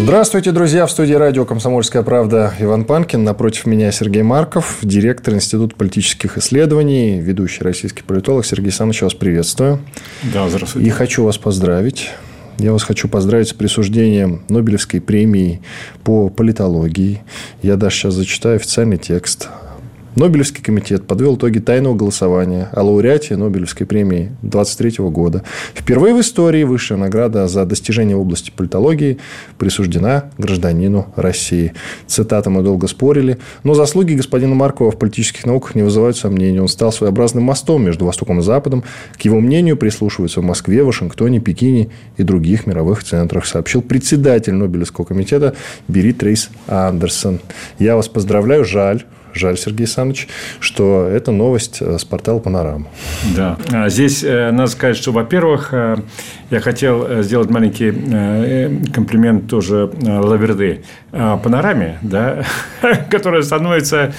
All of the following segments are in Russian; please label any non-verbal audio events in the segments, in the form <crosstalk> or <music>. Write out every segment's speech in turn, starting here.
Здравствуйте, друзья! В студии радио «Комсомольская правда» Иван Панкин. Напротив меня Сергей Марков, директор Института политических исследований, ведущий российский политолог. Сергей Александрович, вас приветствую. Да, здравствуйте. И хочу вас поздравить. Я вас хочу поздравить с присуждением Нобелевской премии по политологии. Я даже сейчас зачитаю официальный текст Нобелевский комитет подвел итоги тайного голосования о лауреате Нобелевской премии 23 года. Впервые в истории высшая награда за достижение в области политологии присуждена гражданину России. Цитата мы долго спорили, но заслуги господина Маркова в политических науках не вызывают сомнений. Он стал своеобразным мостом между Востоком и Западом. К его мнению прислушиваются в Москве, Вашингтоне, Пекине и других мировых центрах, сообщил председатель Нобелевского комитета Берит Рейс Андерсон. Я вас поздравляю. Жаль, Жаль, Сергей Александрович, что это новость э, с портала «Панорама». Да. А здесь э, надо сказать, что, во-первых, э, я хотел сделать маленький комплимент тоже Лаверды «Панораме», да, <laughs> которая становится а,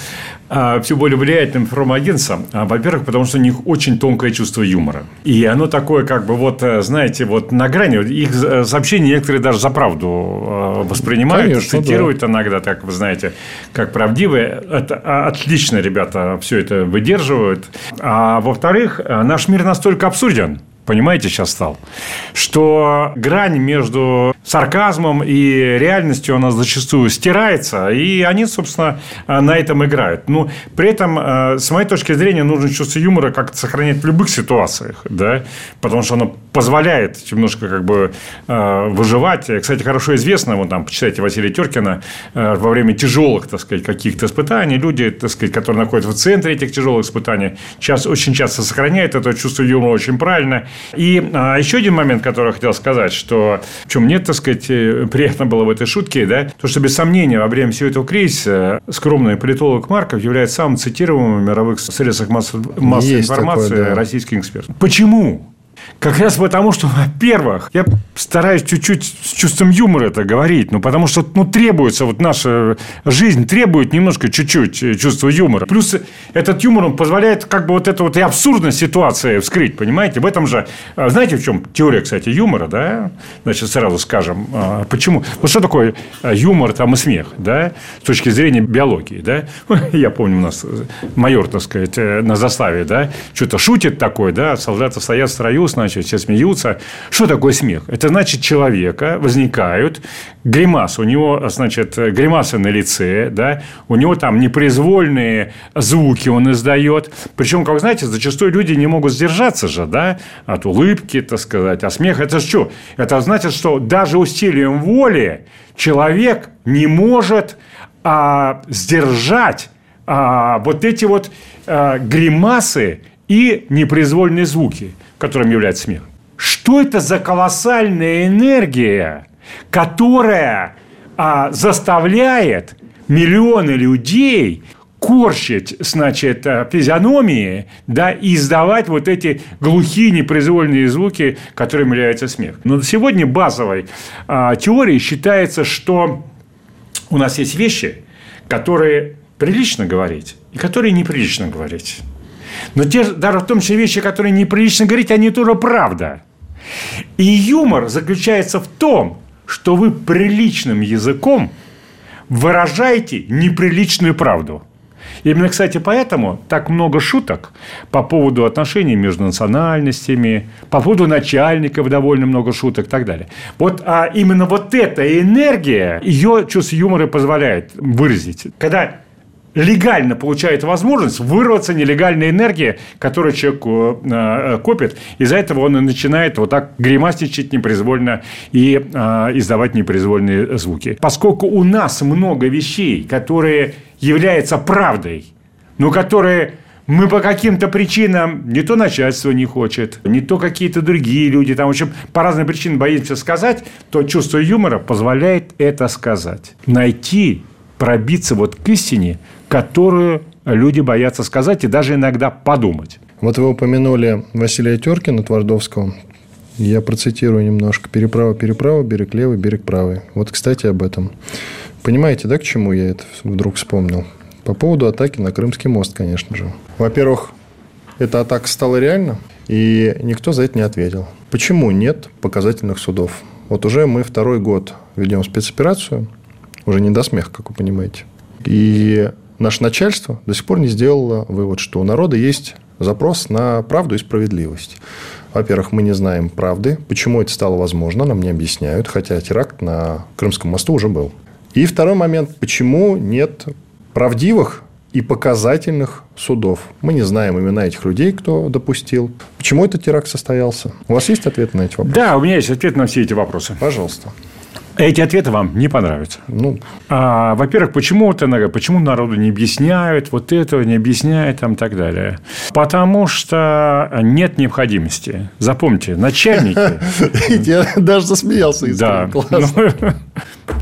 все более влиятельным информагентством. А, во-первых, потому что у них очень тонкое чувство юмора. И оно такое, как бы, вот, э, знаете, вот на грани. Их э, сообщения некоторые даже за правду э, воспринимают, Конечно, цитируют да. иногда, так вы знаете, как правдивые. Это отлично ребята все это выдерживают. А во-вторых, наш мир настолько абсурден, понимаете, сейчас стал, что грань между сарказмом и реальностью, она зачастую стирается, и они, собственно, на этом играют. Но ну, при этом, э, с моей точки зрения, нужно чувство юмора как-то сохранять в любых ситуациях, да, потому что оно позволяет немножко как бы э, выживать. Кстати, хорошо известно, вот там, почитайте Василия Теркина, э, во время тяжелых, так сказать, каких-то испытаний, люди, так сказать, которые находятся в центре этих тяжелых испытаний, сейчас очень часто сохраняют это чувство юмора очень правильно. И а, еще один момент, который я хотел сказать, что чем мне, так сказать, э, приятно было в этой шутке, да, то, что без сомнения во время всего этого кризиса скромный политолог Марков является самым цитируемым в мировых средствах массовой, массовой информации такое, да. российским экспертом. Почему? Как раз потому, что, во-первых, я стараюсь чуть-чуть с чувством юмора это говорить, ну, потому что, ну, требуется, вот наша жизнь требует немножко чуть-чуть э, чувства юмора. Плюс этот юмор, он позволяет как бы вот эту вот и абсурдность ситуации вскрыть, понимаете? В этом же, а, знаете, в чем теория, кстати, юмора, да? Значит, сразу скажем, а, почему? Вот что такое а, юмор там и смех, да? С точки зрения биологии, да? <laughs> Я помню, у нас майор, так сказать, э, на заставе, да? Что-то шутит такой, да? Солдаты стоят в строю, значит, все смеются. Что такое смех? Это значит, человека возникают гримасы. У него, значит, гримасы на лице, да, у него там непроизвольные звуки он издает. Причем, как знаете, зачастую люди не могут сдержаться же, да, от улыбки, так сказать. А смех – это что? Это значит, что даже усилием воли человек не может а, сдержать а, вот эти вот а, гримасы и непроизвольные звуки которым является смех. Что это за колоссальная энергия, которая а, заставляет миллионы людей корчить, значит, а, физиономии, да, и издавать вот эти глухие непроизвольные звуки, которыми является смех. Но сегодня базовой а, теорией считается, что у нас есть вещи, которые прилично говорить и которые неприлично говорить. Но те, даже в том числе вещи, которые неприлично говорить, они тоже правда. И юмор заключается в том, что вы приличным языком выражаете неприличную правду. Именно, кстати, поэтому так много шуток по поводу отношений между национальностями, по поводу начальников довольно много шуток и так далее. Вот а именно вот эта энергия, ее чувство юмора позволяет выразить. Когда легально получает возможность вырваться нелегальной энергии, которую человек э, э, копит. Из-за этого он и начинает вот так гримасничать непроизвольно и э, издавать непроизвольные звуки. Поскольку у нас много вещей, которые являются правдой, но которые мы по каким-то причинам, не то начальство не хочет, не то какие-то другие люди, там, в общем, по разным причинам боимся сказать, то чувство юмора позволяет это сказать. Найти, пробиться вот к истине, которую люди боятся сказать и даже иногда подумать. Вот вы упомянули Василия Теркина, Твардовского. Я процитирую немножко. Переправа, переправа, берег левый, берег правый. Вот, кстати, об этом. Понимаете, да, к чему я это вдруг вспомнил? По поводу атаки на Крымский мост, конечно же. Во-первых, эта атака стала реальна, и никто за это не ответил. Почему нет показательных судов? Вот уже мы второй год ведем спецоперацию, уже не до смеха, как вы понимаете. И наше начальство до сих пор не сделало вывод, что у народа есть запрос на правду и справедливость. Во-первых, мы не знаем правды, почему это стало возможно, нам не объясняют, хотя теракт на Крымском мосту уже был. И второй момент, почему нет правдивых и показательных судов. Мы не знаем имена этих людей, кто допустил. Почему этот теракт состоялся? У вас есть ответ на эти вопросы? Да, у меня есть ответ на все эти вопросы. Пожалуйста. Эти ответы вам не понравятся. Ну, а, во-первых, почему это почему народу не объясняют, вот этого не объясняют, там и так далее. Потому что нет необходимости. Запомните, начальники. <laughs> Я даже засмеялся. Да. <laughs>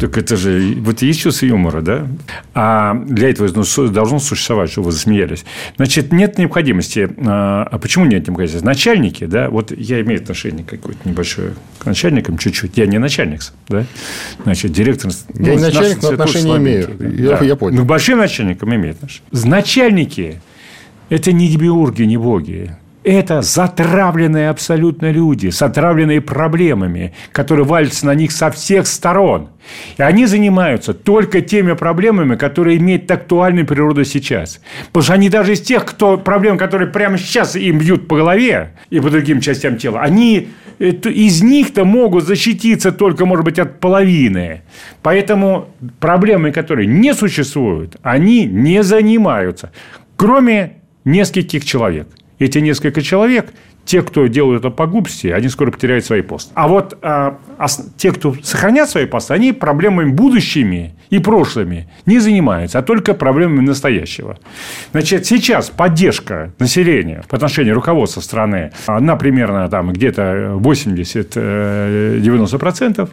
Так это же... Вот есть чувство юмора, да? А для этого ну, должно существовать, чтобы вы засмеялись. Значит, нет необходимости. А, а почему нет необходимости? Начальники, да, вот я имею отношение какое-то небольшое к начальникам чуть-чуть. Я не начальник, да? Значит, директор... Я не начальник, но отношения имею. Я, да. я понял. Ну, большим начальникам имеет отношение. Начальники – это не демиурги, не боги это затравленные абсолютно люди с отравленными проблемами, которые валятся на них со всех сторон. И они занимаются только теми проблемами, которые имеют актуальную природу сейчас. Потому что они даже из тех кто, проблем, которые прямо сейчас им бьют по голове и по другим частям тела, они из них-то могут защититься только, может быть, от половины. Поэтому проблемы, которые не существуют, они не занимаются. Кроме нескольких человек эти несколько человек, те, кто делают это по глупости, они скоро потеряют свои посты. А вот а, те, кто сохранят свои посты, они проблемами будущими и прошлыми не занимаются, а только проблемами настоящего. Значит, сейчас поддержка населения по отношению руководства страны, она примерно там где-то 80-90%. Э,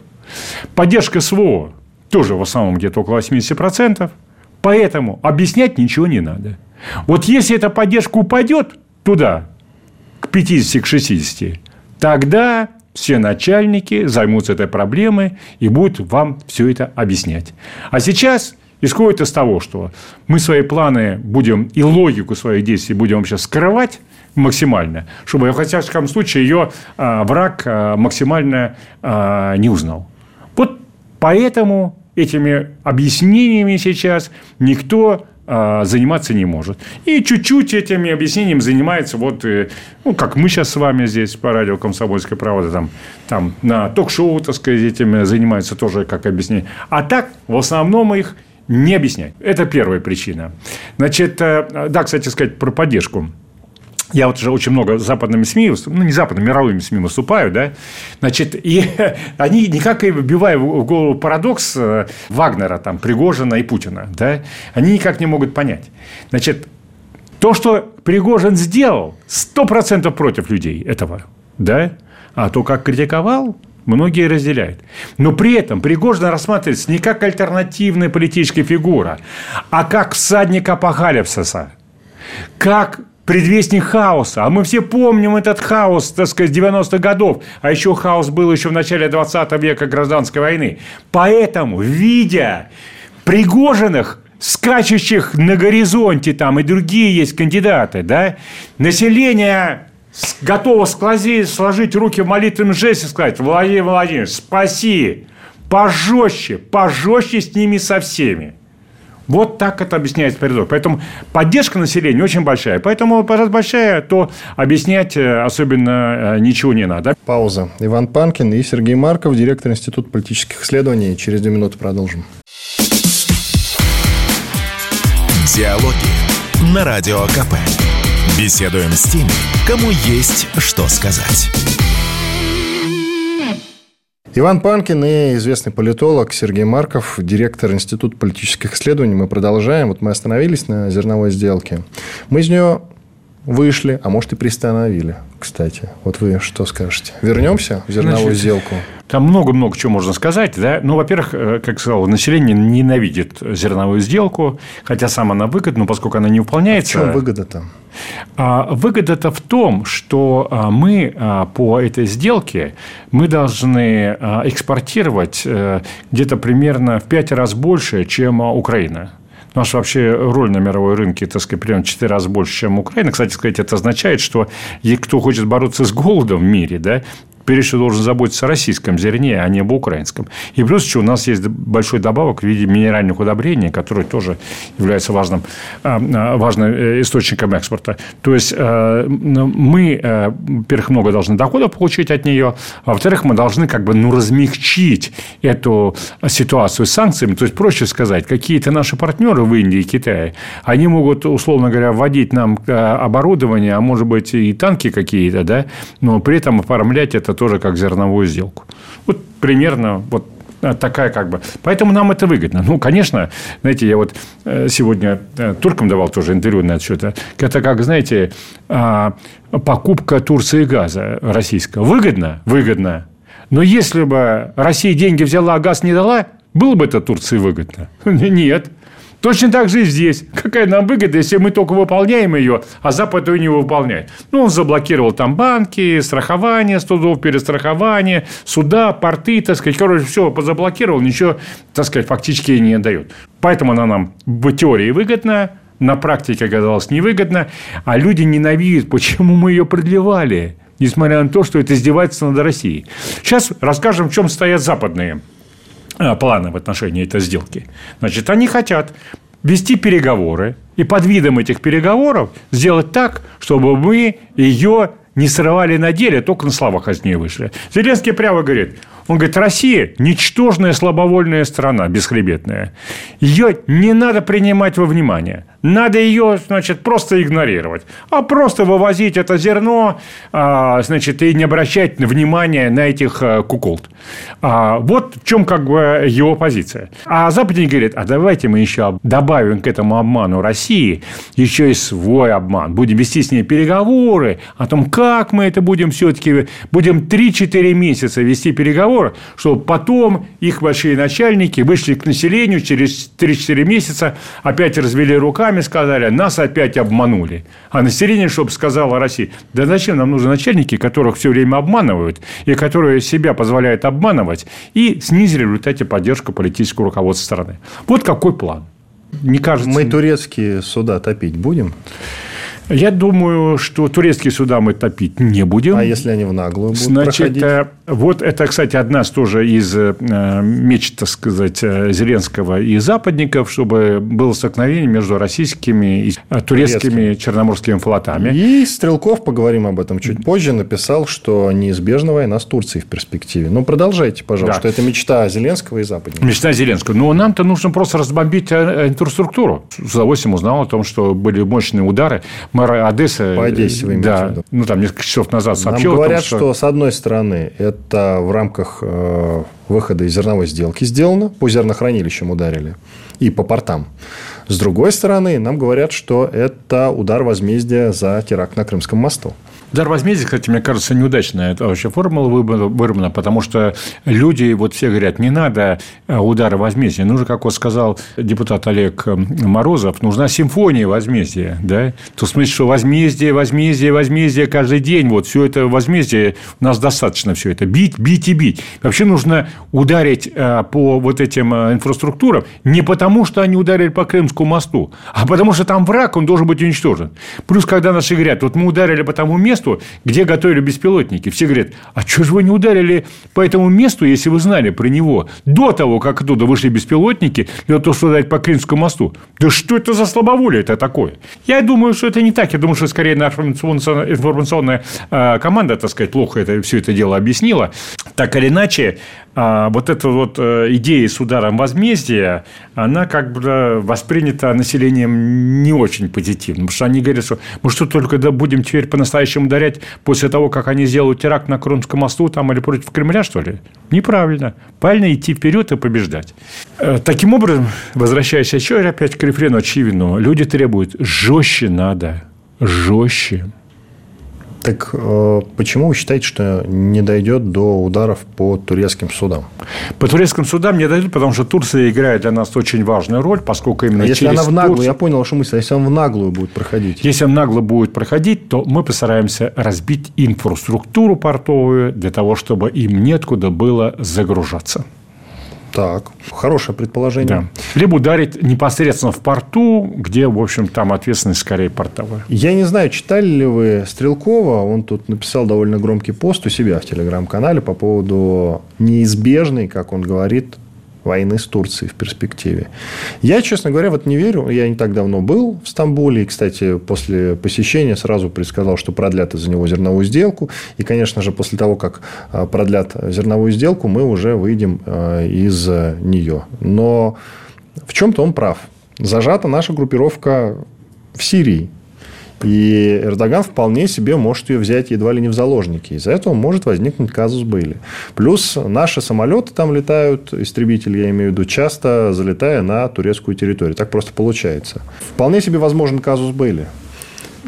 поддержка СВО тоже в основном где-то около 80%. Поэтому объяснять ничего не надо. Вот если эта поддержка упадет, туда, 50, к 60, тогда все начальники займутся этой проблемой и будут вам все это объяснять. А сейчас исходит из того, что мы свои планы будем и логику своих действий будем сейчас скрывать максимально, чтобы, в всяком случае, ее а, враг а, максимально а, не узнал. Вот поэтому этими объяснениями сейчас никто заниматься не может. И чуть-чуть этими объяснениями занимается вот, э, ну, как мы сейчас с вами здесь по радио «Комсомольская правда», там, там на ток-шоу, так сказать, этим занимается тоже как объяснение. А так, в основном их не объяснять. Это первая причина. Значит, э, да, кстати сказать, про поддержку я вот уже очень много западными СМИ, ну, не западными, мировыми СМИ выступаю, да, значит, и <laughs> они никак и вбивая в голову парадокс э, Вагнера, там, Пригожина и Путина, да, они никак не могут понять. Значит, то, что Пригожин сделал, сто процентов против людей этого, да, а то, как критиковал, многие разделяют. Но при этом Пригожин рассматривается не как альтернативная политическая фигура, а как всадник апокалипсиса, как предвестник хаоса. А мы все помним этот хаос, так сказать, 90-х годов. А еще хаос был еще в начале 20 века гражданской войны. Поэтому, видя Пригожиных, скачущих на горизонте там и другие есть кандидаты, да, население готово сложить, сложить руки в молитвенном жесте и сказать, Владимир Владимирович, спаси, пожестче, пожестче с ними со всеми. Вот так это объясняется передок. Поэтому поддержка населения очень большая. Поэтому, раз большая, то объяснять э, особенно э, ничего не надо. Пауза. Иван Панкин и Сергей Марков, директор Института политических исследований. Через две минуты продолжим. Диалоги на Радио КП. Беседуем с теми, кому есть что сказать. Иван Панкин и известный политолог Сергей Марков, директор Института политических исследований. Мы продолжаем. Вот мы остановились на зерновой сделке. Мы из нее вышли, а может и приостановили, кстати. Вот вы что скажете? Вернемся в зерновую Значит, сделку? Там много-много чего можно сказать. Да? Ну, во-первых, э, как сказал, население ненавидит зерновую сделку, хотя сама она выгодна, но поскольку она не выполняется... А в чем выгода-то? А, выгода-то в том, что а, мы а, по этой сделке мы должны экспортировать э, где-то примерно в пять раз больше, чем Украина. Наша вообще роль на мировой рынке, так сказать, примерно в 4 раза больше, чем Украина. Кстати сказать, это означает, что кто хочет бороться с голодом в мире, да, прежде должен заботиться о российском зерне, а не об украинском. И плюс еще у нас есть большой добавок в виде минеральных удобрений, которые тоже являются важным, а, а, важным э, источником экспорта. То есть, э, мы, э, во-первых, много должны доходов получить от нее, а во-вторых, мы должны как бы ну, размягчить эту ситуацию с санкциями. То есть, проще сказать, какие-то наши партнеры в Индии и Китае, они могут, условно говоря, вводить нам оборудование, а может быть и танки какие-то, да, но при этом оформлять это тоже как зерновую сделку. Вот примерно вот такая как бы. Поэтому нам это выгодно. Ну, конечно, знаете, я вот э, сегодня э, туркам давал тоже интервью на счет. Это как, знаете, а, покупка Турции газа российского. Выгодно? Выгодно. Но если бы Россия деньги взяла, а газ не дала, было бы это Турции выгодно? <laughs> Нет. Точно так же и здесь. Какая нам выгода, если мы только выполняем ее, а Запад ее не выполняет? Ну, он заблокировал там банки, страхование судов, перестрахование, суда, порты, так сказать. Короче, все позаблокировал, ничего, так сказать, фактически не дает. Поэтому она нам в теории выгодна, на практике оказалось невыгодно, а люди ненавидят, почему мы ее продлевали, несмотря на то, что это издевается над Россией. Сейчас расскажем, в чем стоят западные планы в отношении этой сделки. Значит, они хотят вести переговоры и под видом этих переговоров сделать так, чтобы мы ее не срывали на деле, только на словах из нее вышли. Зеленский прямо говорит, он говорит, Россия – ничтожная слабовольная страна, бесхребетная. Ее не надо принимать во внимание. Надо ее, значит, просто игнорировать. А просто вывозить это зерно, а, значит, и не обращать внимания на этих а, куколд. А, вот в чем как бы его позиция. А западник говорит, а давайте мы еще добавим к этому обману России еще и свой обман. Будем вести с ней переговоры о том, как мы это будем все-таки... Будем 3-4 месяца вести переговоры, чтобы потом их большие начальники вышли к населению через 3-4 месяца, опять развели руками, сами сказали, нас опять обманули. А население, чтобы сказала Россия, да зачем нам нужны начальники, которых все время обманывают, и которые себя позволяют обманывать, и снизили в результате поддержку политического руководства страны. Вот какой план. Не кажется... Мы турецкие суда топить будем? Я думаю, что турецкие суда мы топить не будем. А если они в наглую будут Значит, проходить? Э, вот это, кстати, одна тоже из э, мечт, так сказать, э, Зеленского и западников, чтобы было столкновение между российскими и турецкими Турецким. черноморскими флотами. И Стрелков, поговорим об этом чуть позже, написал, что неизбежна война с Турцией в перспективе. Ну, продолжайте, пожалуйста. Да. Это мечта Зеленского и западников. Мечта Зеленского. Но нам-то нужно просто разбомбить инфраструктуру. С удовольствием узнал о том, что были мощные удары мэра Одессы. По Одессе вы Да, ну, там несколько часов назад сообщил. Нам говорят, том, что... что, с одной стороны, это в рамках э, выхода из зерновой сделки сделано, по зернохранилищам ударили и по портам. С другой стороны, нам говорят, что это удар возмездия за теракт на Крымском мосту. Удар возмездия, кстати, мне кажется, неудачная это вообще формула выбрана, потому что люди, вот все говорят, не надо э, удара возмездия. Нужно, как вот сказал депутат Олег э, Морозов, нужна симфония возмездия. Да? То в смысле, что возмездие, возмездие, возмездие каждый день. Вот все это возмездие, у нас достаточно все это. Бить, бить и бить. Вообще нужно ударить э, по вот этим инфраструктурам не потому, что они ударили по Крымскому мосту, а потому что там враг, он должен быть уничтожен. Плюс, когда наши говорят, вот мы ударили по тому месту, месту, где готовили беспилотники. Все говорят, а что же вы не ударили по этому месту, если вы знали про него до того, как оттуда вышли беспилотники для того, чтобы по Крымскому мосту? Да что это за слабоволие это такое? Я думаю, что это не так. Я думаю, что скорее наша информационная э, команда, так сказать, плохо это, все это дело объяснила. Так или иначе, а вот эта вот э, идея с ударом возмездия, она как бы воспринята населением не очень позитивно. Потому что они говорят, что мы что, только будем теперь по-настоящему ударять после того, как они сделают теракт на Крымском мосту там или против Кремля, что ли? Неправильно. Правильно идти вперед и побеждать. Э, таким образом, возвращаясь еще опять к рефрену очевидному, люди требуют жестче надо жестче. Так э, почему вы считаете, что не дойдет до ударов по турецким судам? По турецким судам не дойдет, потому что Турция играет для нас очень важную роль, поскольку именно если через она в наглую, Турцию... я понял вашу мысль, а если она в наглую будет проходить? Если он нагло будет проходить, то мы постараемся разбить инфраструктуру портовую для того, чтобы им неоткуда было загружаться. Так, хорошее предположение. Да. Либо ударить непосредственно в порту, где, в общем, там ответственность скорее портовая. Я не знаю, читали ли вы Стрелкова. Он тут написал довольно громкий пост у себя в телеграм-канале по поводу неизбежной, как он говорит, войны с Турцией в перспективе. Я, честно говоря, вот не верю. Я не так давно был в Стамбуле. И, кстати, после посещения сразу предсказал, что продлят из-за него зерновую сделку. И, конечно же, после того, как а, продлят зерновую сделку, мы уже выйдем а, из нее. Но в чем-то он прав. Зажата наша группировка в Сирии. И Эрдоган вполне себе может ее взять едва ли не в заложники. Из-за этого может возникнуть казус были. Плюс наши самолеты там летают, истребители, я имею в виду, часто залетая на турецкую территорию. Так просто получается. Вполне себе возможен казус были.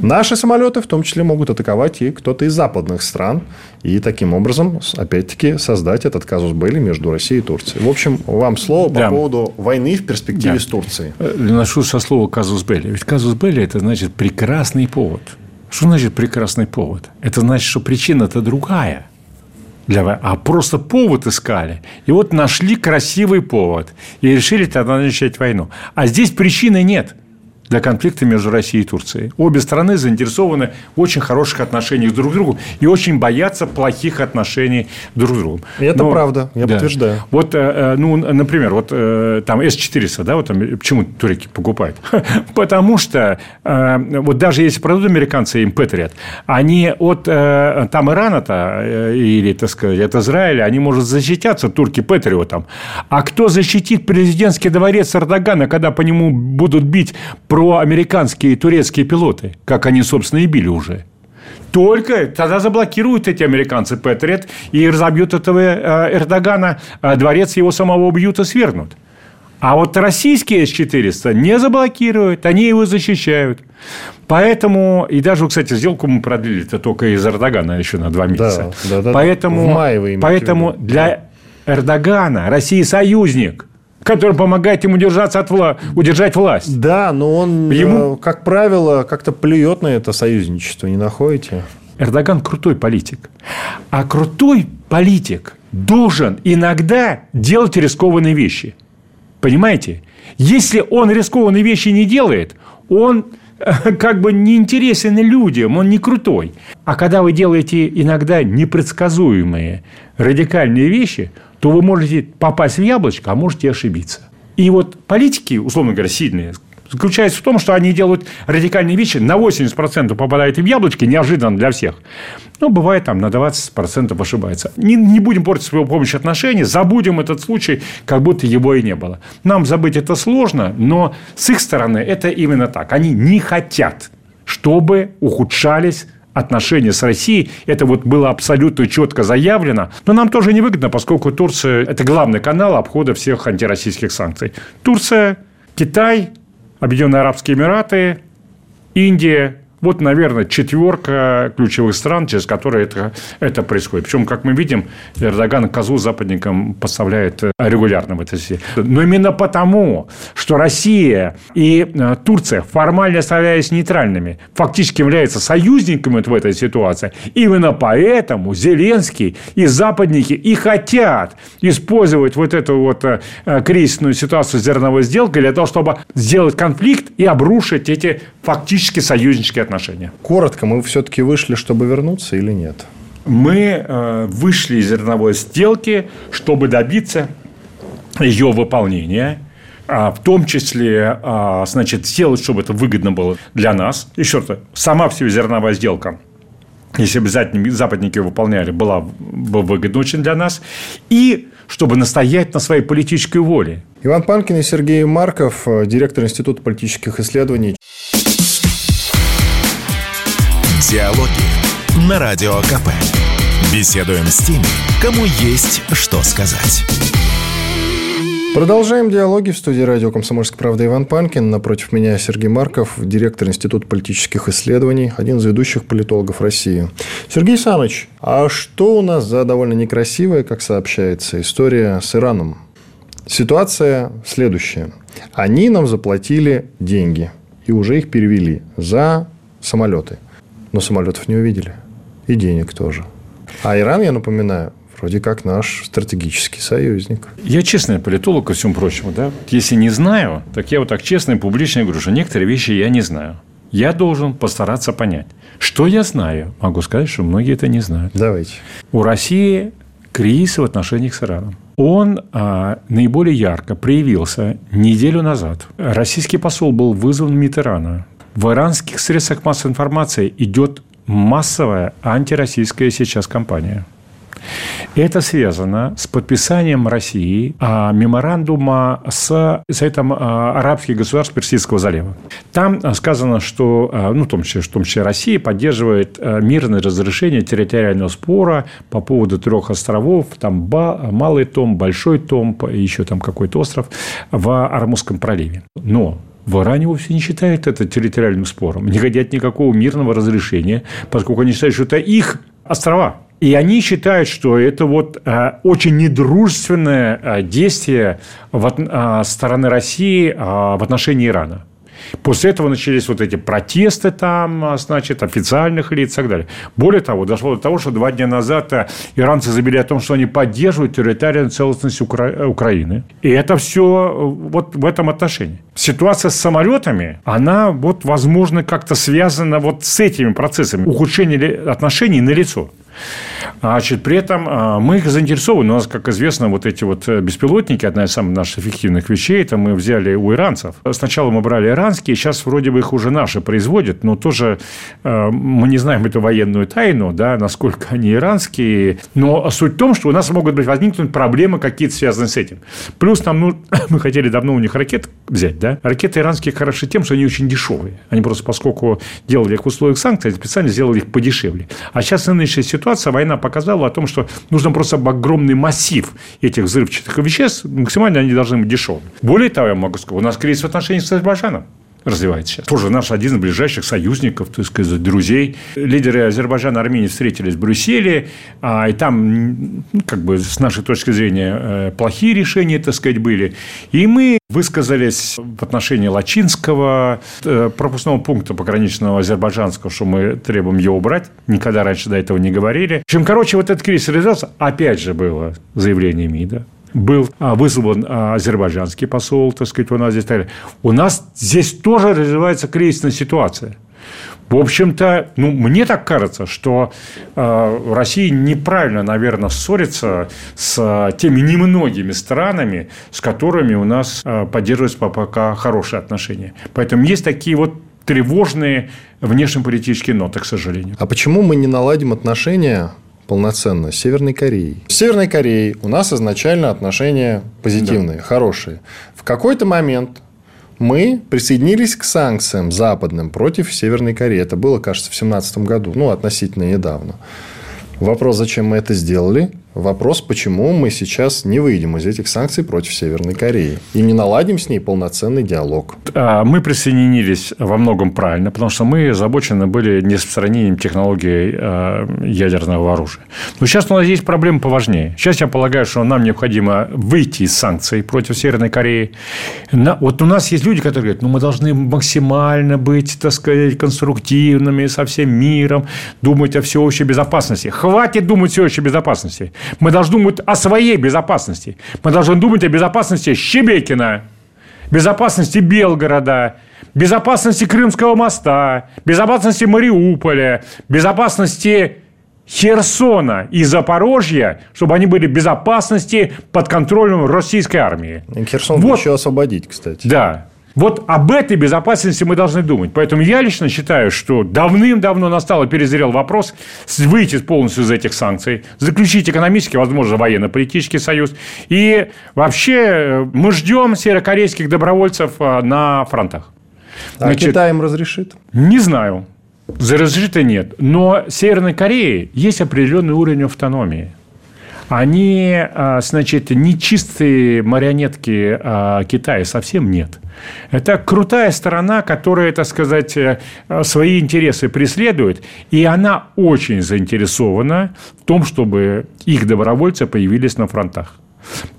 Наши самолеты в том числе могут атаковать и кто-то из западных стран. И таким образом, опять-таки, создать этот казус Белли между Россией и Турцией. В общем, вам слово да. по поводу войны в перспективе да. с Турцией. Э, Ношу со слова казус Белли. Ведь казус Белли – это значит прекрасный повод. Что значит прекрасный повод? Это значит, что причина-то другая. Для... А просто повод искали. И вот нашли красивый повод. И решили тогда начать войну. А здесь причины нет – для конфликта между Россией и Турцией. Обе страны заинтересованы в очень хороших отношениях друг к другу и очень боятся плохих отношений друг с другом. И это Но, правда, я да. подтверждаю. Вот, э, э, ну, например, вот э, там С-400, да, вот там, почему туреки покупают? <laughs> Потому что вот даже если продадут американцы им Патриот, они от там Ирана-то или, так сказать, от Израиля, они могут защитятся, турки Патриотом. А кто защитит президентский дворец Эрдогана, когда по нему будут бить про американские и турецкие пилоты, как они, собственно, и били уже. Только тогда заблокируют эти американцы Патриот и разобьют этого э, Эрдогана, а дворец его самого убьют и свергнут. А вот российские С-400 не заблокируют, они его защищают. Поэтому, и даже, кстати, сделку мы продлили это только из Эрдогана еще на два месяца. Да, да, да, поэтому, в мае вы Поэтому для Эрдогана Россия союзник который помогает ему держаться от вла... удержать власть. Да, но он, ему... Э, как правило, как-то плюет на это союзничество, не находите? Эрдоган крутой политик. А крутой политик должен иногда делать рискованные вещи. Понимаете? Если он рискованные вещи не делает, он э, <laughs> как бы не интересен людям, он не крутой. А когда вы делаете иногда непредсказуемые радикальные вещи – то вы можете попасть в яблочко, а можете ошибиться. И вот политики, условно говоря, сильные, заключается в том, что они делают радикальные вещи, на 80% попадают в яблочки, неожиданно для всех. Но бывает там на 20% ошибается. Не, не будем портить с его помощью отношения, забудем этот случай, как будто его и не было. Нам забыть это сложно, но с их стороны это именно так. Они не хотят, чтобы ухудшались отношения с Россией. Это вот было абсолютно четко заявлено. Но нам тоже невыгодно, поскольку Турция – это главный канал обхода всех антироссийских санкций. Турция, Китай, Объединенные Арабские Эмираты, Индия – вот, наверное, четверка ключевых стран, через которые это, это происходит. Причем, как мы видим, Эрдоган козу западникам поставляет э, регулярно в этой связи. Но именно потому, что Россия и э, Турция, формально оставаясь нейтральными, фактически являются союзниками в этой ситуации, именно поэтому Зеленский и западники и хотят использовать вот эту вот э, кризисную ситуацию зерновой сделкой для того, чтобы сделать конфликт и обрушить эти фактически союзнические отношения. Коротко, мы все-таки вышли, чтобы вернуться или нет? Мы э, вышли из зерновой сделки, чтобы добиться ее выполнения а в том числе, а, значит, сделать, чтобы это выгодно было для нас. Еще раз, сама все зерновая сделка если бы западники выполняли, была бы выгодна очень для нас. И чтобы настоять на своей политической воле. Иван Панкин и Сергей Марков, э, директор Института политических исследований. Диалоги на Радио КП. Беседуем с теми, кому есть что сказать. Продолжаем диалоги в студии радио «Комсомольская правда» Иван Панкин. Напротив меня Сергей Марков, директор Института политических исследований, один из ведущих политологов России. Сергей Саныч, а что у нас за довольно некрасивая, как сообщается, история с Ираном? Ситуация следующая. Они нам заплатили деньги и уже их перевели за самолеты. Но самолетов не увидели. И денег тоже. А Иран, я напоминаю, вроде как наш стратегический союзник. Я честный политолог, ко всему прочему. Да? Если не знаю, так я вот так честно и публично говорю, что некоторые вещи я не знаю. Я должен постараться понять. Что я знаю? Могу сказать, что многие это не знают. Давайте. У России кризис в отношениях с Ираном. Он а, наиболее ярко проявился неделю назад. Российский посол был вызван в МИД Ирана. В иранских средствах массовой информации идет массовая антироссийская сейчас кампания – это связано с подписанием России а, меморандума с Советом а, арабских государств Персидского залива. Там а, сказано, что, ну, в том числе, в том числе Россия поддерживает мирное разрешение территориального спора по поводу трех островов, там Малый Том, Большой Том, еще там какой-то остров в Армузском проливе. Но в Иране вовсе не считают это территориальным спором. Не хотят никакого мирного разрешения, поскольку они считают, что это их острова. И они считают, что это вот э, очень недружественное э, действие э, стороны России в отношении Ирана. После этого начались вот эти протесты там, значит, официальных лиц и так далее. Более того, дошло до того, что два дня назад иранцы заявили о том, что они поддерживают территориальную целостность Укра... Украины. И это все вот в этом отношении. Ситуация с самолетами, она вот, возможно, как-то связана вот с этими процессами. Ухудшение отношений на лицо. Значит, при этом а, мы заинтересованы. У нас, как известно, вот эти вот э, беспилотники, одна из самых наших эффективных вещей, это мы взяли у иранцев. Сначала мы брали иранские, сейчас вроде бы их уже наши производят, но тоже э, мы не знаем эту военную тайну, да, насколько они иранские. Но суть в том, что у нас могут быть возникнуть проблемы какие-то связанные с этим. Плюс нам, ну, <coughs> мы хотели давно у них ракет взять, да. Ракеты иранские хороши тем, что они очень дешевые. Они просто, поскольку делали их в условиях санкций, специально сделали их подешевле. А сейчас нынешняя ситуация ситуация, война показала о том, что нужно просто огромный массив этих взрывчатых веществ, максимально они должны быть дешевыми. Более того, я могу сказать, у нас кризис в отношениях с Азербайджаном развивается сейчас. Тоже наш один из ближайших союзников, так сказать, друзей. Лидеры Азербайджана и Армении встретились в Брюсселе, а, и там, как бы, с нашей точки зрения, э, плохие решения, так сказать, были. И мы высказались в отношении Лачинского, э, пропускного пункта пограничного азербайджанского, что мы требуем его убрать. Никогда раньше до этого не говорили. В общем, короче, вот этот кризис реализовался. Опять же было заявление МИДа был а, вызван а, азербайджанский посол, так сказать, у нас здесь. У нас здесь тоже развивается кризисная ситуация. В общем-то, ну, мне так кажется, что э, Россия неправильно, наверное, ссорится с теми немногими странами, с которыми у нас э, поддерживаются пока хорошие отношения. Поэтому есть такие вот тревожные внешнеполитические ноты, к сожалению. А почему мы не наладим отношения полноценно с Северной Кореей. С Северной Кореей у нас изначально отношения позитивные, да. хорошие. В какой-то момент мы присоединились к санкциям западным против Северной Кореи. Это было, кажется, в 2017 году, ну, относительно недавно. Вопрос, зачем мы это сделали? Вопрос, почему мы сейчас не выйдем из этих санкций против Северной Кореи и не наладим с ней полноценный диалог. А, мы присоединились во многом правильно, потому что мы озабочены были не распространением технологий а, ядерного оружия. Но сейчас у нас есть проблема поважнее. Сейчас я полагаю, что нам необходимо выйти из санкций против Северной Кореи. Вот у нас есть люди, которые говорят, ну, мы должны максимально быть, так сказать, конструктивными со всем миром, думать о всеобщей безопасности. Хватит думать о всеобщей безопасности. Мы должны думать о своей безопасности. Мы должны думать о безопасности Щебекина, безопасности Белгорода, безопасности Крымского моста, безопасности Мариуполя, безопасности Херсона и Запорожья, чтобы они были в безопасности под контролем российской армии. Херсон вот. еще освободить, кстати. Да. Вот об этой безопасности мы должны думать. Поэтому я лично считаю, что давным-давно настал и перезрел вопрос выйти полностью из этих санкций, заключить экономический, возможно, военно-политический союз. И вообще э, мы ждем северокорейских добровольцев э, на фронтах. А Значит, Китай им разрешит? Не знаю. Разрешит и нет. Но Северной Корее есть определенный уровень автономии. Они, а, значит, не чистые марионетки а, Китая совсем нет. Это крутая сторона, которая, так сказать, э, свои интересы преследует, и она очень заинтересована в том, чтобы их добровольцы появились на фронтах.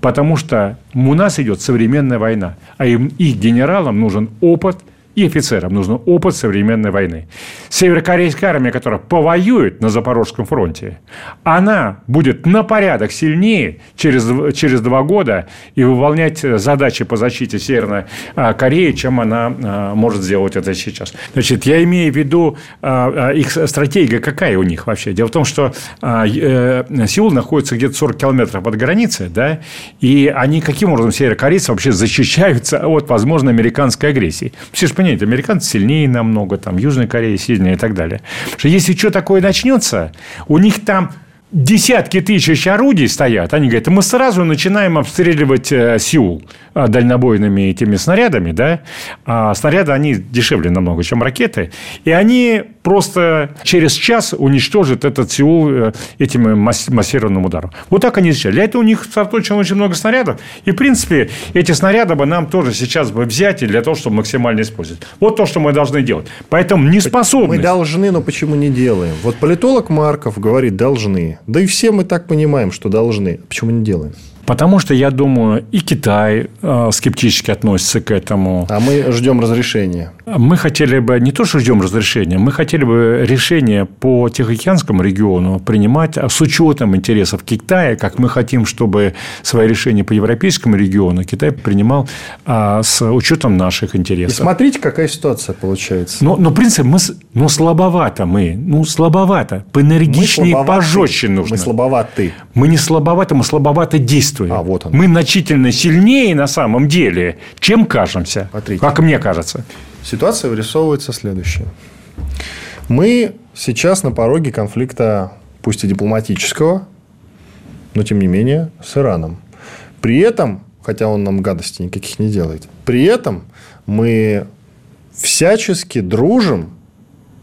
Потому что у нас идет современная война, а им, их генералам нужен опыт – и офицерам нужен опыт современной войны. Северокорейская армия, которая повоюет на Запорожском фронте, она будет на порядок сильнее через, через два года и выполнять задачи по защите Северной а, Кореи, чем она а, может сделать это сейчас. Значит, я имею в виду а, их стратегия какая у них вообще. Дело в том, что э, Сеул находится где-то 40 километров от границы, да, и они каким образом северокорейцы вообще защищаются от возможной американской агрессии. Все же понимаете, американцы сильнее намного, там, Южная Корея сильнее и так далее. что если что такое начнется, у них там десятки тысяч орудий стоят. Они говорят, мы сразу начинаем обстреливать э, Сеул э, дальнобойными этими снарядами. Да? А снаряды, они дешевле намного, чем ракеты. И они просто через час уничтожат этот Сеул э, этим массированным ударом. Вот так они сейчас. Для этого у них сосредоточено очень много снарядов. И, в принципе, эти снаряды бы нам тоже сейчас бы взять для того, чтобы максимально использовать. Вот то, что мы должны делать. Поэтому не способны. Мы должны, но почему не делаем? Вот политолог Марков говорит, должны. Да и все мы так понимаем, что должны. Почему не делаем? Потому что, я думаю, и Китай э, скептически относится к этому. А мы ждем разрешения. Мы хотели бы, не то, что ждем разрешения, мы хотели бы решение по Тихоокеанскому региону принимать с учетом интересов Китая, как мы хотим, чтобы свои решения по европейскому региону Китай принимал а, с учетом наших интересов. И смотрите, какая ситуация получается. Но, но в принципе, мы, ну, слабовато мы, ну, слабовато, поэнергичнее, пожестче нужно. Мы слабоваты. Мы не слабоваты, мы слабовато действуем действуем. А, вот он. Мы значительно сильнее на самом деле, чем кажемся. Смотрите. Как мне кажется. Ситуация вырисовывается следующая. Мы сейчас на пороге конфликта, пусть и дипломатического, но тем не менее, с Ираном. При этом, хотя он нам гадости никаких не делает, при этом мы всячески дружим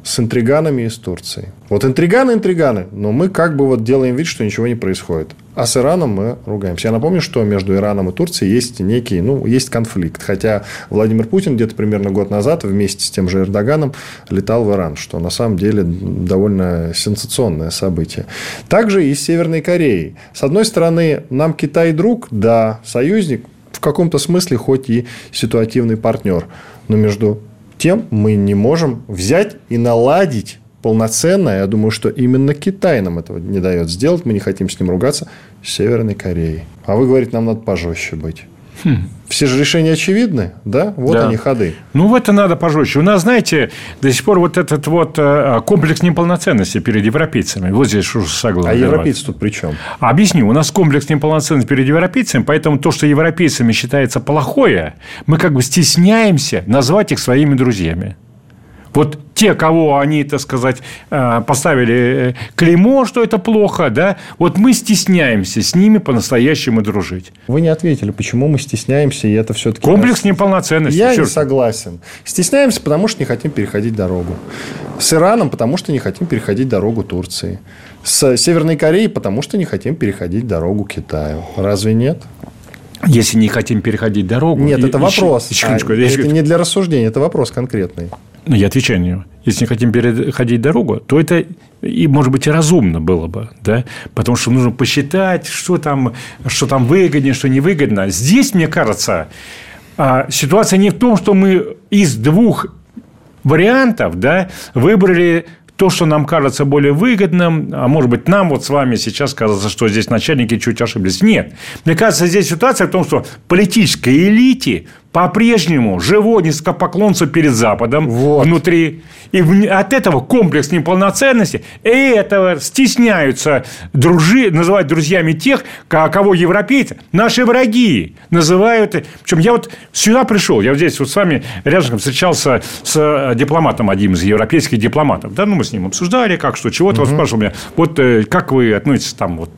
с интриганами из Турции. Вот интриганы, интриганы, но мы как бы вот делаем вид, что ничего не происходит. А с Ираном мы ругаемся. Я напомню, что между Ираном и Турцией есть некий, ну, есть конфликт. Хотя Владимир Путин где-то примерно год назад вместе с тем же Эрдоганом летал в Иран, что на самом деле довольно сенсационное событие. Также и с Северной Кореей. С одной стороны, нам Китай друг, да, союзник, в каком-то смысле хоть и ситуативный партнер. Но между тем мы не можем взять и наладить полноценно, я думаю, что именно Китай нам этого не дает сделать, мы не хотим с ним ругаться, с Северной Кореей. А вы говорите, нам надо пожестче быть. Хм. Все же решения очевидны, да? Вот да. они ходы. Ну, в это надо пожестче. У нас, знаете, до сих пор вот этот вот э, комплекс неполноценности перед европейцами. Вот здесь уж согласен. А европейцы тут при чем? Объясню. У нас комплекс неполноценности перед европейцами, поэтому то, что европейцами считается плохое, мы как бы стесняемся назвать их своими друзьями. Вот те, кого они, так сказать, э, поставили э, клеймо, что это плохо, да, вот мы стесняемся с ними по-настоящему дружить. Вы не ответили, почему мы стесняемся, и это все-таки... Комплекс неполноценности. Я Черт. не согласен. Стесняемся, потому что не хотим переходить дорогу. С Ираном, потому что не хотим переходить дорогу Турции. С Северной Кореей, потому что не хотим переходить дорогу Китаю. Разве нет? Если не хотим переходить дорогу... Нет, это вопрос. А, это не для рассуждения, это вопрос конкретный. Ну, я отвечаю на него. Если не хотим переходить дорогу, то это и, может быть, и разумно было бы, да? потому что нужно посчитать, что там, что там выгоднее, что невыгодно. Здесь, мне кажется, а, ситуация не в том, что мы из двух вариантов да, выбрали то, что нам кажется более выгодным, а может быть, нам вот с вами сейчас кажется, что здесь начальники чуть ошиблись. Нет. Мне кажется, здесь ситуация в том, что политической элите по-прежнему живо низкопоклонство перед Западом вот. внутри. И от этого комплекс неполноценности, и этого стесняются дружи, называть друзьями тех, кого европейцы, наши враги называют. Причем я вот сюда пришел, я вот здесь вот с вами рядом встречался с э, дипломатом, одним из европейских дипломатов. Да, ну, мы с ним обсуждали, как что, чего-то. Угу. Он спрашивал меня, вот э, как вы относитесь там вот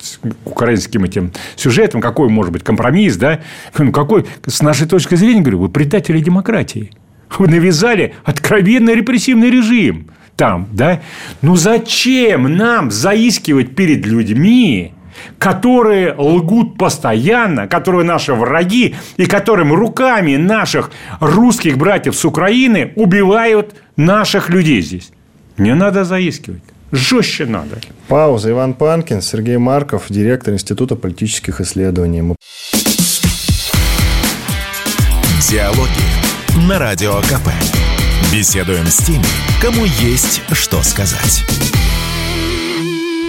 к украинским этим сюжетам, какой может быть компромисс, да? Ну, какой, с нашей точки зрения, говорю, вы предатели демократии. Вы навязали откровенный репрессивный режим там, да? Ну, зачем нам заискивать перед людьми, которые лгут постоянно, которые наши враги, и которым руками наших русских братьев с Украины убивают наших людей здесь. Не надо заискивать. Жестче надо. Пауза. Иван Панкин, Сергей Марков, директор Института политических исследований. Диалоги на Радио КП. Беседуем с теми, кому есть что сказать.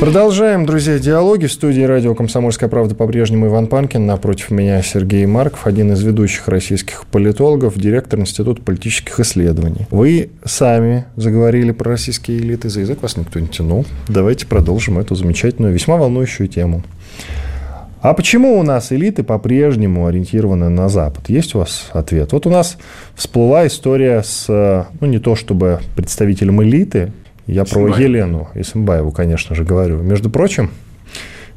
Продолжаем, друзья, диалоги. В студии радио «Комсомольская правда» по-прежнему Иван Панкин. Напротив меня Сергей Марков, один из ведущих российских политологов, директор Института политических исследований. Вы сами заговорили про российские элиты, за язык вас никто не тянул. Давайте продолжим эту замечательную, весьма волнующую тему. А почему у нас элиты по-прежнему ориентированы на Запад? Есть у вас ответ? Вот у нас всплыла история с, ну, не то чтобы представителем элиты, я Исымбаев. про Елену Исымбаеву, конечно же, говорю. Между прочим,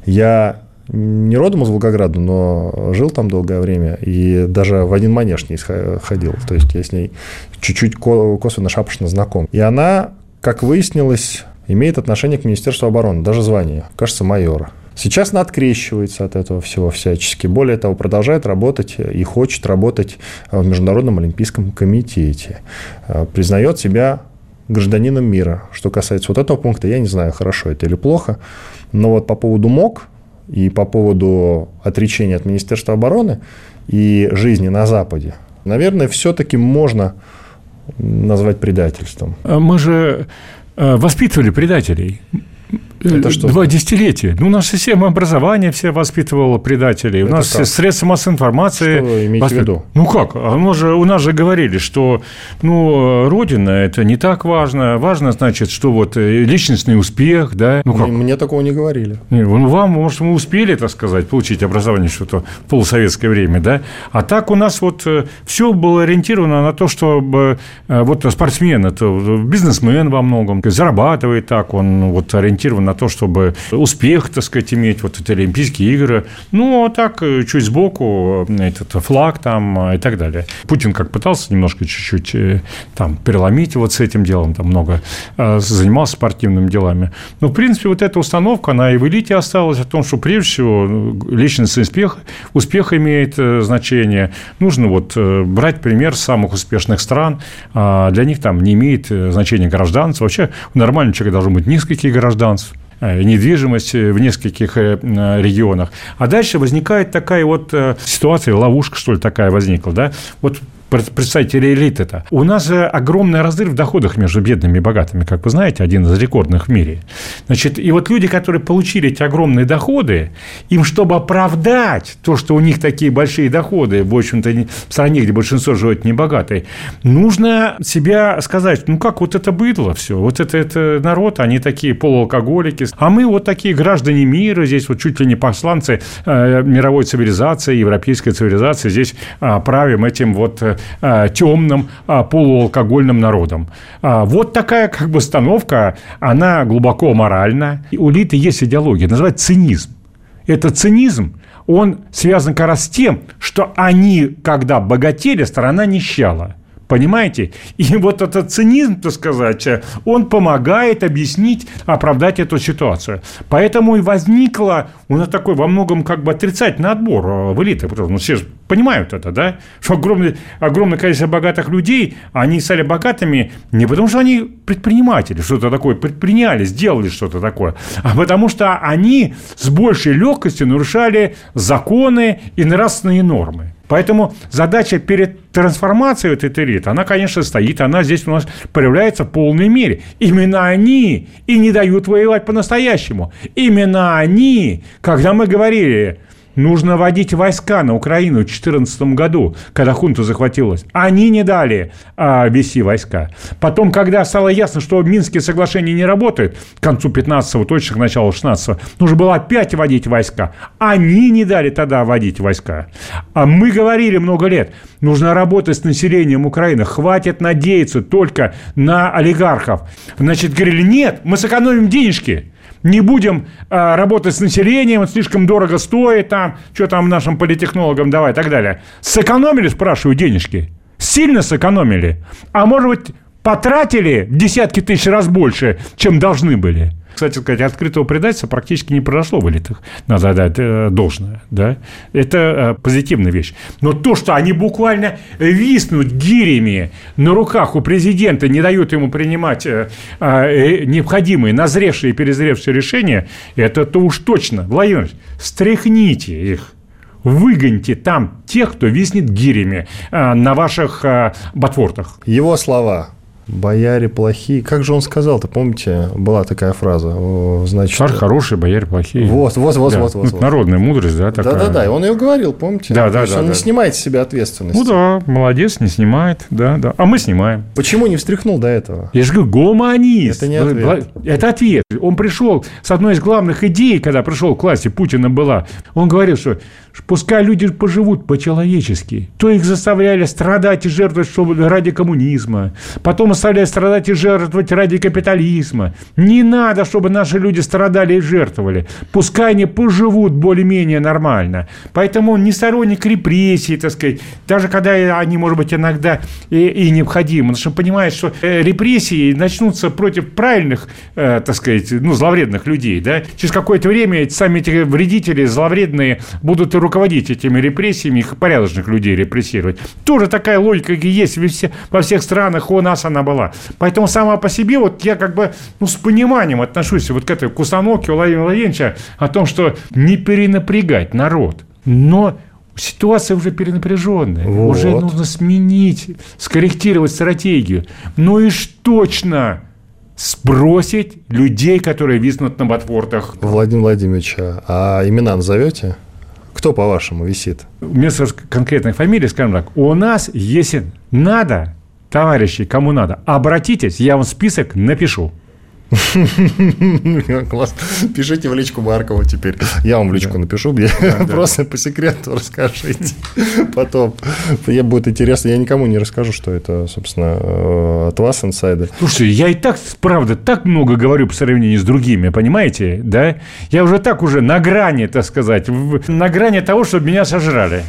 я не родом из Волгограда, но жил там долгое время и даже в один манеж не ходил. То есть я с ней чуть-чуть косвенно шапошно знаком. И она, как выяснилось, имеет отношение к Министерству обороны, даже звание, кажется, майора. Сейчас она открещивается от этого всего всячески. Более того, продолжает работать и хочет работать в Международном олимпийском комитете. Признает себя гражданином мира. Что касается вот этого пункта, я не знаю, хорошо это или плохо. Но вот по поводу МОК и по поводу отречения от Министерства обороны и жизни на Западе, наверное, все-таки можно назвать предательством. Мы же э, воспитывали предателей. Это что? Два десятилетия. Ну, наша система образования все воспитывала предателей. Это у нас как? средства массовой информации... Что имеете воспит... в виду? Ну, как? Оно же, у нас же говорили, что ну, Родина – это не так важно. Важно, значит, что вот э, личностный успех, да? Ну, как? Мне такого не говорили. Не, ну, вам, может, мы успели, так сказать, получить образование что-то в полусоветское время, да? А так у нас вот э, все было ориентировано на то, чтобы э, вот спортсмен – это бизнесмен во многом, зарабатывает так, он вот ориентирован на то, чтобы успех, так сказать, иметь, вот эти Олимпийские игры. Ну, а так, э, чуть сбоку, э, этот флаг там э, и так далее. Путин как пытался немножко чуть-чуть там переломить вот с этим делом, там много занимался спортивными делами. Но, в принципе, вот эта установка, она и в элите осталась о том, что, прежде всего, личностный успех, успех имеет значение. Нужно вот брать пример самых успешных стран. А для них там не имеет значения гражданство. Вообще, у нормального человека должно быть несколько гражданств. Э, недвижимость в нескольких э, регионах. А дальше возникает такая вот э, ситуация, ловушка, что ли, такая возникла, да? Вот представители элиты-то. У нас огромный разрыв в доходах между бедными и богатыми, как вы знаете, один из рекордных в мире. Значит, и вот люди, которые получили эти огромные доходы, им, чтобы оправдать то, что у них такие большие доходы, в общем-то, в стране, где большинство живет небогатые, нужно себя сказать, ну как вот это быдло все, вот это, это народ, они такие полуалкоголики, а мы вот такие граждане мира, здесь вот чуть ли не посланцы э, мировой цивилизации, европейской цивилизации, здесь э, правим этим вот Э, темным э, полуалкогольным народом. А, вот такая как бы установка, она глубоко моральна. У Литы есть идеология, называется цинизм. Это цинизм, он связан как раз с тем, что они, когда богатели, страна нищала. Понимаете? <laughs> И вот этот цинизм, так сказать, он помогает объяснить, оправдать эту ситуацию. Поэтому и возникло у нас такой во многом как бы отрицательный отбор э, в элиты. Потому что ну, все же понимают это, да? Что огромное, огромное количество богатых людей, они стали богатыми не потому, что они предприниматели, что-то такое предприняли, сделали что-то такое, а потому что они с большей легкостью нарушали законы и нравственные нормы. Поэтому задача перед трансформацией вот этой элиты, она, конечно, стоит, она здесь у нас проявляется в полной мере. Именно они и не дают воевать по-настоящему. Именно они, когда мы говорили, Нужно вводить войска на Украину в 2014 году, когда хунта захватилась. Они не дали а, вести войска. Потом, когда стало ясно, что Минские соглашения не работают, к концу 15-го, точно к началу 16-го, нужно было опять вводить войска. Они не дали тогда вводить войска. А мы говорили много лет, нужно работать с населением Украины, хватит надеяться только на олигархов. Значит, говорили, нет, мы сэкономим денежки не будем а, работать с населением, слишком дорого стоит там, что там нашим политехнологам давай и так далее. Сэкономили, спрашиваю, денежки? Сильно сэкономили? А может быть, потратили десятки тысяч раз больше, чем должны были? Кстати сказать, открытого предательства практически не произошло в элитах. Надо отдать э, должное. Да? Это э, позитивная вещь. Но то, что они буквально виснут гирями на руках у президента, не дают ему принимать э, э, необходимые, назревшие и перезревшие решения, это то уж точно. Владимир стряхните их выгоните там тех, кто виснет гирями на ваших э, ботвортах. Его слова. Бояре плохие. Как же он сказал-то, помните, была такая фраза? Значит, Царь хороший, бояре плохие. Вот, вот, вот, да. вот, вот, вот. Народная мудрость, да, такая. Да-да-да, он ее говорил, помните? Да, да, да. Он да. не снимает с себя ответственность. Ну да, молодец, не снимает, да, да. А мы снимаем. Почему не встряхнул до этого? Я же говорю, гуманист. Это не ответ. Это ответ. Он пришел с одной из главных идей, когда пришел к власти, Путина была. Он говорил, что пускай люди поживут по-человечески. То их заставляли страдать и жертвовать чтобы ради коммунизма. Потом оставляли страдать и жертвовать ради капитализма. Не надо, чтобы наши люди страдали и жертвовали. Пускай они поживут более-менее нормально. Поэтому он не сторонник репрессий, так сказать. Даже когда они, может быть, иногда и, и необходимы. Потому что он понимает, что э, репрессии начнутся против правильных, э, так сказать, ну, зловредных людей. Да? Через какое-то время сами эти вредители зловредные будут руководить этими репрессиями, их порядочных людей репрессировать. Тоже такая логика есть во всех странах, у нас она была. Поэтому сама по себе вот я как бы ну, с пониманием отношусь вот к этой к установке Владимира Владимировича о том, что не перенапрягать народ, но Ситуация уже перенапряженная. Вот. Уже нужно сменить, скорректировать стратегию. Ну и ж точно сбросить людей, которые виснут на ботвортах. Владимир Владимирович, а имена назовете? Кто, по-вашему, висит? Вместо конкретной фамилии, скажем так, у нас, если надо, товарищи, кому надо, обратитесь, я вам список напишу. <laughs> Класс. Пишите в личку Маркова теперь. Я вам в личку напишу. Просто по секрету расскажите. Потом. Мне будет интересно. Я никому не расскажу, что это, собственно, э, от вас инсайды. Слушайте, я и так, правда, так много говорю по сравнению с другими, понимаете? Да? Я уже так уже на грани, так сказать, на грани того, чтобы меня сожрали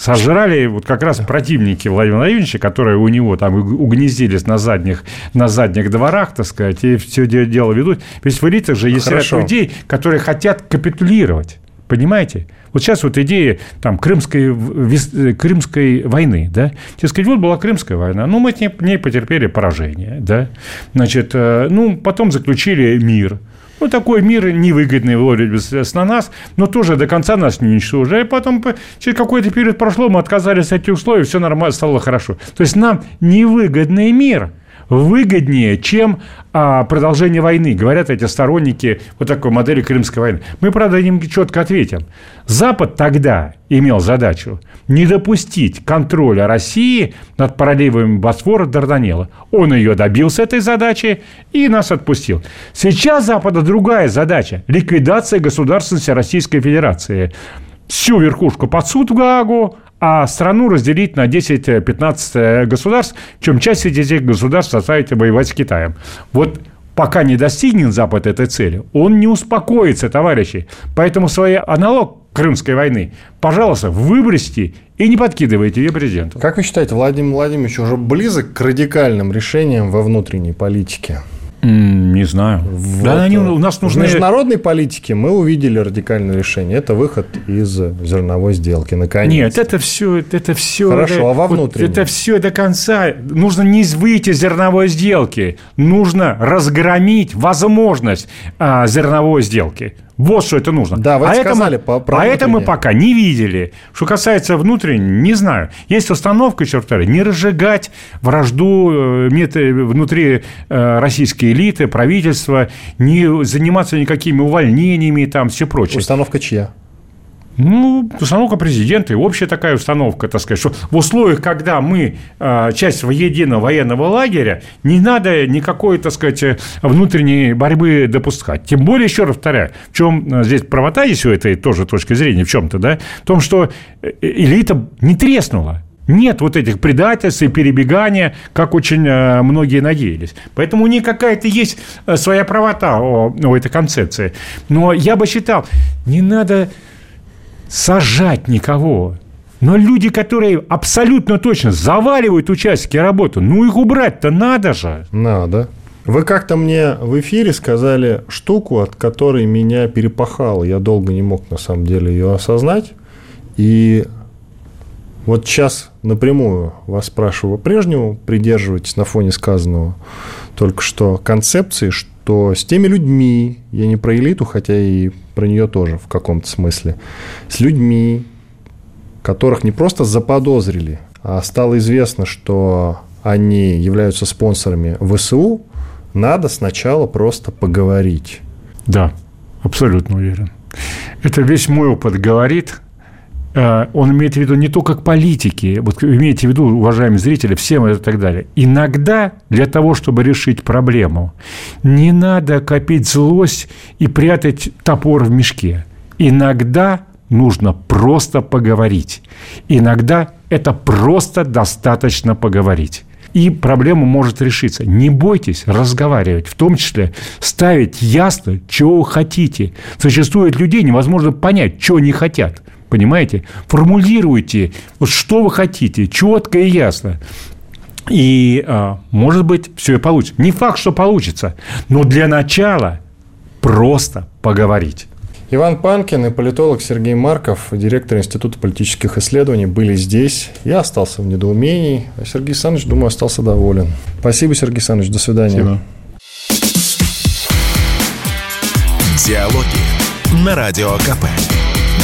сожрали вот как раз противники Владимира Владимировича, которые у него там угнездились на задних, на задних дворах, так сказать, и все дело ведут. Ведь в элитах же есть Хорошо. ряд людей, которые хотят капитулировать. Понимаете? Вот сейчас вот идея там, Крымской, Крымской войны, да, сказать, вот была Крымская война, ну, мы в ней потерпели поражение, да, значит, э, ну, потом заключили мир, ну, такой мир невыгодный вроде на нас, но тоже до конца нас не уничтожили. И потом через какой-то период прошло, мы отказались от этих условий, все нормально, стало хорошо. То есть нам невыгодный мир выгоднее, чем а, продолжение войны, говорят эти сторонники вот такой модели Крымской войны. Мы, правда, им четко ответим. Запад тогда имел задачу не допустить контроля России над проливами Босфора Дарданелла. Он ее добился, этой задачи, и нас отпустил. Сейчас Запада другая задача – ликвидация государственности Российской Федерации. Всю верхушку под суд в Гаагу, а страну разделить на 10-15 государств, чем часть этих государств оставить воевать с Китаем. Вот пока не достигнет Запад этой цели, он не успокоится, товарищи. Поэтому свой аналог Крымской войны, пожалуйста, выбросьте и не подкидывайте ее президенту. Как вы считаете, Владимир Владимирович уже близок к радикальным решениям во внутренней политике? Не знаю. Вот. Да, они у нас нужны... В международной политике мы увидели радикальное решение. Это выход из зерновой сделки, наконец. Нет, это все... Это все Хорошо, это, а во внутренней? Вот это все до конца. Нужно не выйти из зерновой сделки. Нужно разгромить возможность а, зерновой сделки. Вот что это нужно. Да, вы а сказали это, по, про А это мы пока не видели. Что касается внутренней, не знаю. Есть установка, еще повторяю, не разжигать вражду э, внутри э, российской элиты, правительства, не заниматься никакими увольнениями, там, все прочее. Установка чья? Ну, установка президента и общая такая установка, так сказать, что в условиях, когда мы э, часть единого военного лагеря, не надо никакой, так сказать, внутренней борьбы допускать. Тем более, еще раз повторяю, в чем э, здесь правота есть у этой тоже точки зрения, в чем-то, да, в том, что э, элита не треснула. Нет вот этих предательств и перебегания, как очень э, многие надеялись. Поэтому у них какая-то есть своя правота о, о этой концепции. Но я бы считал, не надо сажать никого. Но люди, которые абсолютно точно заваливают участки работы, ну их убрать-то надо же. Надо. Вы как-то мне в эфире сказали штуку, от которой меня перепахало. Я долго не мог, на самом деле, ее осознать. И вот сейчас напрямую вас спрашиваю, прежнему придерживаетесь на фоне сказанного только что концепции, что с теми людьми, я не про элиту, хотя и про нее тоже в каком-то смысле, с людьми, которых не просто заподозрили, а стало известно, что они являются спонсорами ВСУ, надо сначала просто поговорить. Да, абсолютно уверен. Это весь мой опыт говорит. Э, он имеет в виду не только к политике, вот имейте в виду, уважаемые зрители, всем и так далее. Иногда для того, чтобы решить проблему, не надо копить злость и прятать топор в мешке. Иногда нужно просто поговорить. Иногда это просто достаточно поговорить и проблема может решиться. Не бойтесь разговаривать, в том числе ставить ясно, чего вы хотите. Существует людей, невозможно понять, что они хотят. Понимаете? Формулируйте, вот что вы хотите, четко и ясно. И, а, может быть, все и получится. Не факт, что получится, но для начала просто поговорить. Иван Панкин и политолог Сергей Марков, директор Института политических исследований, были здесь. Я остался в недоумении, а Сергей Александрович, думаю, остался доволен. Спасибо, Сергей Александрович. До свидания. Спасибо. Диалоги на Радио КП.